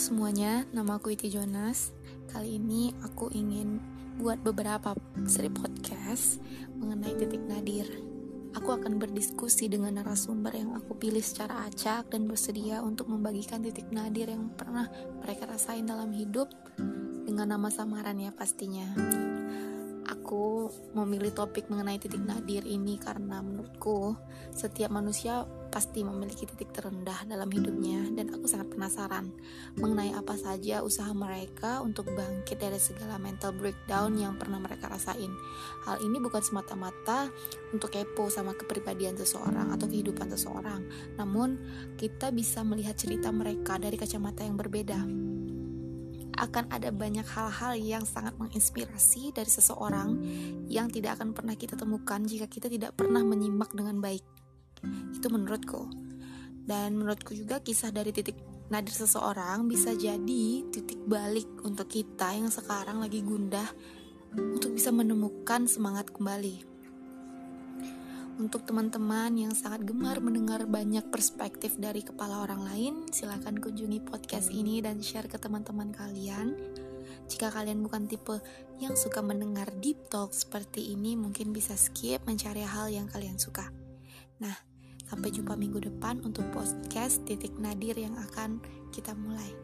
semuanya, nama aku Iti Jonas. Kali ini aku ingin buat beberapa seri podcast mengenai titik nadir. Aku akan berdiskusi dengan narasumber yang aku pilih secara acak dan bersedia untuk membagikan titik nadir yang pernah mereka rasain dalam hidup dengan nama samaran ya pastinya. Memilih topik mengenai titik nadir ini karena menurutku setiap manusia pasti memiliki titik terendah dalam hidupnya. Dan aku sangat penasaran mengenai apa saja usaha mereka untuk bangkit dari segala mental breakdown yang pernah mereka rasain. Hal ini bukan semata-mata untuk kepo sama kepribadian seseorang atau kehidupan seseorang, namun kita bisa melihat cerita mereka dari kacamata yang berbeda akan ada banyak hal-hal yang sangat menginspirasi dari seseorang yang tidak akan pernah kita temukan jika kita tidak pernah menyimak dengan baik. Itu menurutku. Dan menurutku juga kisah dari titik nadir seseorang bisa jadi titik balik untuk kita yang sekarang lagi gundah untuk bisa menemukan semangat kembali. Untuk teman-teman yang sangat gemar mendengar banyak perspektif dari kepala orang lain, silahkan kunjungi podcast ini dan share ke teman-teman kalian. Jika kalian bukan tipe yang suka mendengar deep talk seperti ini, mungkin bisa skip mencari hal yang kalian suka. Nah, Sampai jumpa minggu depan untuk podcast titik nadir yang akan kita mulai.